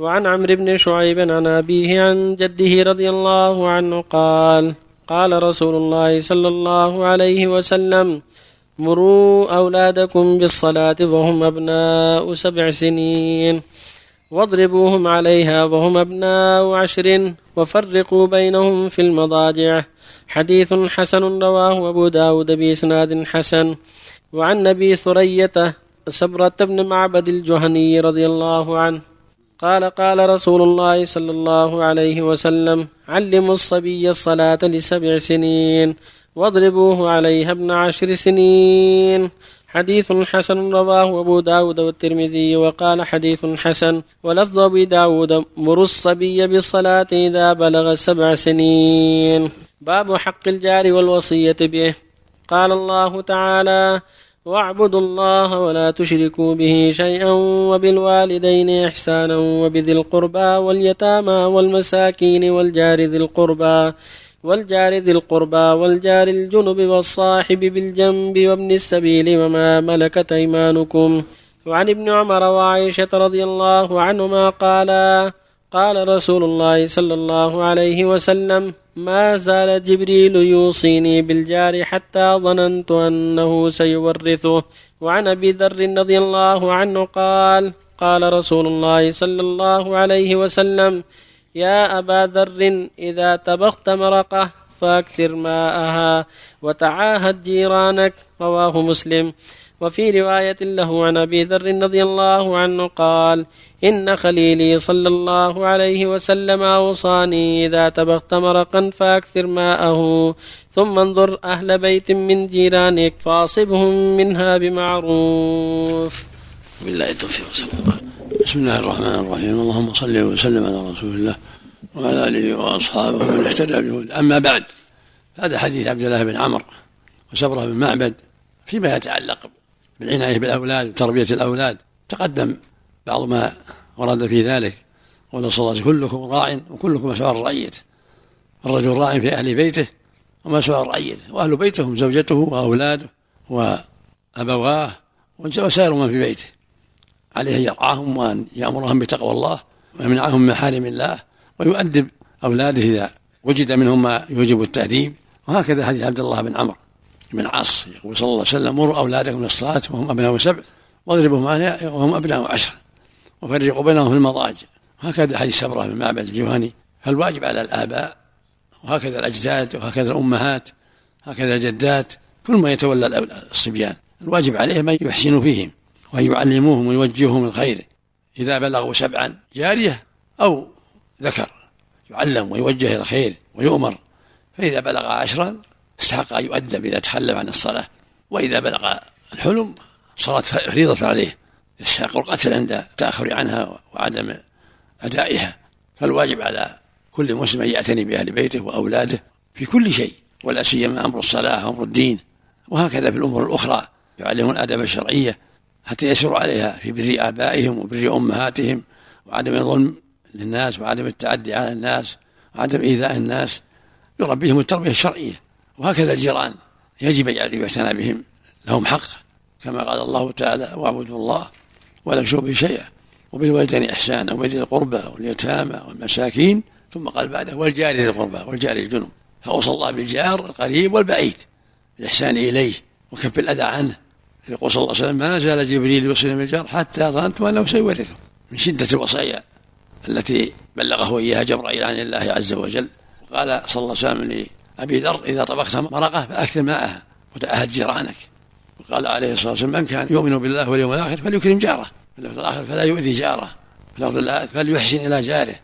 وعن عمرو بن شعيب عن أبيه عن جده رضي الله عنه قال قال رسول الله صلى الله عليه وسلم مروا أولادكم بالصلاة وهم أبناء سبع سنين. واضربوهم عليها وهم أبناء عشر وفرقوا بينهم في المضاجع. حديث حسن رواه أبو داود بإسناد حسن. وعن أبي ثرية سبرة بن معبد الجهني رضي الله عنه. قال قال رسول الله صلى الله عليه وسلم علموا الصبي الصلاة لسبع سنين واضربوه عليها ابن عشر سنين. حديث حسن رواه أبو داود والترمذي وقال حديث حسن ولفظ أبي داود مر الصبي بالصلاة إذا بلغ سبع سنين. باب حق الجار والوصية به. قال الله تعالى واعبدوا الله ولا تشركوا به شيئا وبالوالدين إحسانا وبذي القربى واليتامى والمساكين والجار ذي القربى والجار ذي القربى والجار الجنب والصاحب بالجنب وابن السبيل وما ملكت أيمانكم وعن ابن عمر وعائشة رضي الله عنهما قالا قال رسول الله صلى الله عليه وسلم ما زال جبريل يوصيني بالجار حتى ظننت أنه سيورثه. وعن أبي ذر رضي الله عنه قال قال رسول الله صلى الله عليه وسلم يا أبا ذر إذا طبخت مرقة فأكثر ماءها وتعاهد جيرانك. رواه مسلم. وفي رواية له عن أبي ذر رضي الله عنه قال إن خليلي صلى الله عليه وسلم أوصاني إذا طبخت مرقا فأكثر ماءه ثم انظر أهل بيت من جيرانك فأصبهم منها بمعروف. بالله التوفيق صلى الله بسم الله الرحمن الرحيم. اللهم صل وسلم على رسول الله وعلى آله وأصحابه ومن اهتدى بهدى أما بعد هذا حديث عبد الله بن عمر وسبرة بن معبد فيما يتعلق بالعنايه بالأولاد وتربيه الأولاد. تقدم بعض ما ورد في ذلك قول صلى الله عليه وسلم كلكم راع وكلكم مسؤول رعيته الرجل راع في أهل بيته ومسؤول رعيته وأهل بيته هم زوجته وأولاده وأبواه وسائر من في بيته. عليه أن يرعاهم وأن يأمرهم بتقوى الله ويمنعهم من محارم الله ويؤدب أولاده إذا وجد منهم ما يوجب التأديب. وهكذا حديث عبد الله بن عمرو. بن عاص يقول صلى الله عليه وسلم مروا أولادكم للصلاه وهم ابناء سبع واضربهم عليها وهم ابناء عشر وفرقوا بينهم في المضاجع. وهكذا حديث سبرة بن معبد الجهني. فالواجب على الآباء؟ وهكذا الأجداد وهكذا الأمهات هكذا الجدات كل ما يتولى الصبيان. الواجب عليهم أن يحسنوا فيهم وأن يعلموهم ويوجههم الخير. إذا بلغوا سبعا جارية أو ذكر يعلم ويوجه الخير ويؤمر. فإذا بلغ عشرا استحق أن يؤدب إذا تخلف عن الصلاة وإذا بلغ الحلم صارت فريضة عليه. يستحق القتل عند التأخر عنها وعدم أدائها. فالواجب على كل مسلم أن يعتني بأهل بيته وأولاده في كل شيء ولا سيما أمر الصلاة وأمر الدين. وهكذا في الأمور الأخرى يعلمون الآداب الشرعية حتى يسيروا عليها في بر آبائهم وبر أمهاتهم وعدم الظلم للناس وعدم التعدي على الناس وعدم إيذاء الناس. يربيهم التربية الشرعية. وهكذا الجيران يجب أن يعتنى بهم. لهم حق كما قال الله تعالى واعبدوا الله ولا تشركوا به شيئا. وبالوالدين إحسانا وبذي القربى واليتامى والمساكين ثم قال بعده والجار ذي القربى والجار الجنوب فأوصى الله بالجار القريب والبعيد الإحسان إليه وكف الأذى عنه. يقول صلى الله عليه وسلم ما زال جبريل يوصينا بالجار حتى ظننت أنه سيورثه. من شدة الوصايا التي بلغه إياها جبرائيل عن الله عز وجل. وقال صلى الله عليه وسلم لابي ذر إذا طبخت مرقة فأكثر ماءها وتعهد جيرانك. وقال عليه الصلاة والسلام من كان يؤمن بالله واليوم الآخر فليكرم جاره. في اللفظ الآخر فلا يؤذي جاره. في اللفظ الآخر فليحسن إلى جاره.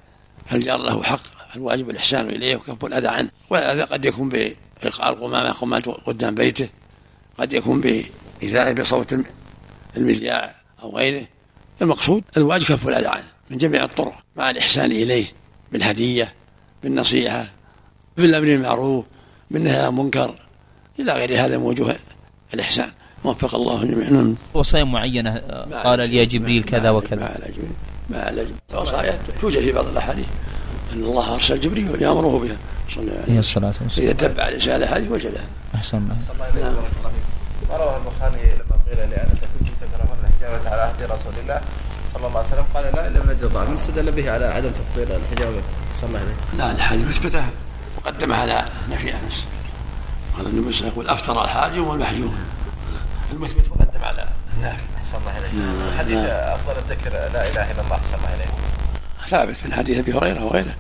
فالجار له حق؟ الواجب الإحسان إليه وكف الأذى عنه؟ والاذى قد يكون بإلقاء القمامة قمامة قدام بيته. قد يكون إذاعة بصوت المذياع أو غيره. المقصود الواجب كف الأذى عنه من جميع الطرق مع الإحسان إليه بالهدية بالنصيحة بالأمر بالمعروف بالنهي عن المنكر إلى غير هذا من وجوه الإحسان. وفق الله جميعا. وصايا معينة قال لي جبريل كذا وكذا. ما على جبريل ما على جبريل وصايا توجد في بعض الأحاديث. أن الله أرسل جبريل يأمره بها. صلى الله عليه وسلم. إذا تبع الإنسان الأحاديث وجدها أحسن الله. نعم. ما رواه البخاري لما قيل لأنس كنت تكرهون الحجامه على عهد رسول الله صلى الله عليه وسلم. قال لا الا من الضعف من استدل به على عدم تفضيل الحجاب صلى الله عليه لا الحاجة مثبتة مقدمة على نفي أنس. قال النبي صلى الله عليه وسلم أفطر الحاجم والمحجوم. المثبت مقدم على النافي صلى الله عليه وسلم. حديث أفضل الذكر لا إله إلا الله صلى الله عليه ثابت من حديث أبي هريرة وغيره.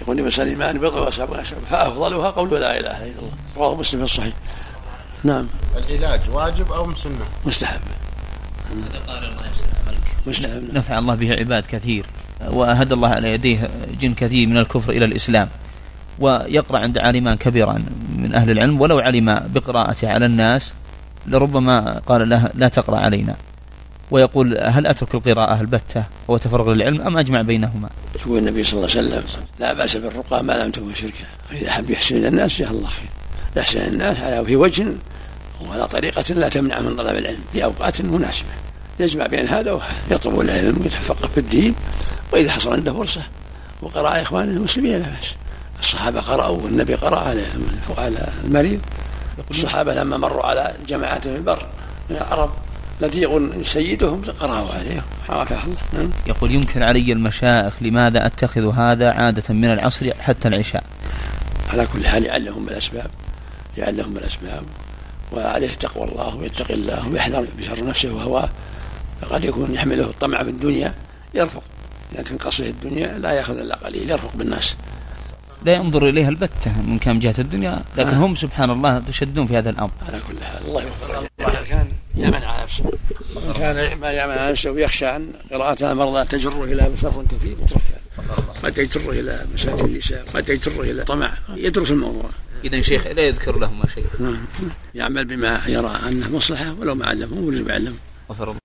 يقول النبي صلى الله عليه وسلم بضع وسبعون شعبة فأفضلها قول لا إله إلا الله. رواه مسلم في الصحيح. نعم. العلاج واجب أو سنه؟ مستحب. مستحب. نفع الله به عباد كثير. وهدى الله على يديه جن كثير من الكفر إلى الإسلام. ويقرأ عند عالمان كبيرا من أهل العلم ولو علم بقراءته على الناس لربما قال له لا تقرأ علينا. ويقول هل أترك القراءة البتة وتفرغ للعلم أم أجمع بينهما؟ يقول النبي صلى الله عليه وسلم لا بأس بالرقى ما لم تكن شركا. فاذا حب يحسن إلى الناس جزاه الله خير. يحسن الناس على في وجه وعلى طريقة لا تمنع من طلب العلم في أوقات مناسبة. يجمع بين هذا وهذا يطلب العلم ويتفقه في الدين وإذا حصل عنده فرصة وقرأ إخوانه المسلمين لا بأس. الصحابة قرأوا والنبي قرأ على على المريض. الصحابة لما مروا على جماعات في البر من العرب لديغ سيدهم قرأوا عليه عافاه الله. نعم. يقول يمكن علي المشايخ لماذا أتخذ هذا عادة من العصر حتى العشاء؟ على كل حال يعلهم بالاسباب يعلهم بالاسباب وعليه تقوى الله ويتقي الله ويحذر بشر نفسه وهواه. فقد يكون يحمله الطمع في الدنيا يرفق. اذا كان قصده الدنيا لا يأخذ إلا قليل يرفق بالناس. لا ينظر إليها البتة من كان جهة الدنيا لكن هم سبحان الله يشدون في هذا الأمر. على كل حال. الله يوفقه إذا كان يامن على نفسه. كان ما يامن على نفسه ويخشى عن قراءة المرضى تجره إلى شر كثير يتركها قد يجره إلى مساله النساء قد يجره إلى طمع يدرس الموضوع. إذا شيخ لا يذكر لهما شيء. نعم. يعمل بما يرى أنه مصلحة ولو ما علمه ولو يعلمه غفر الله.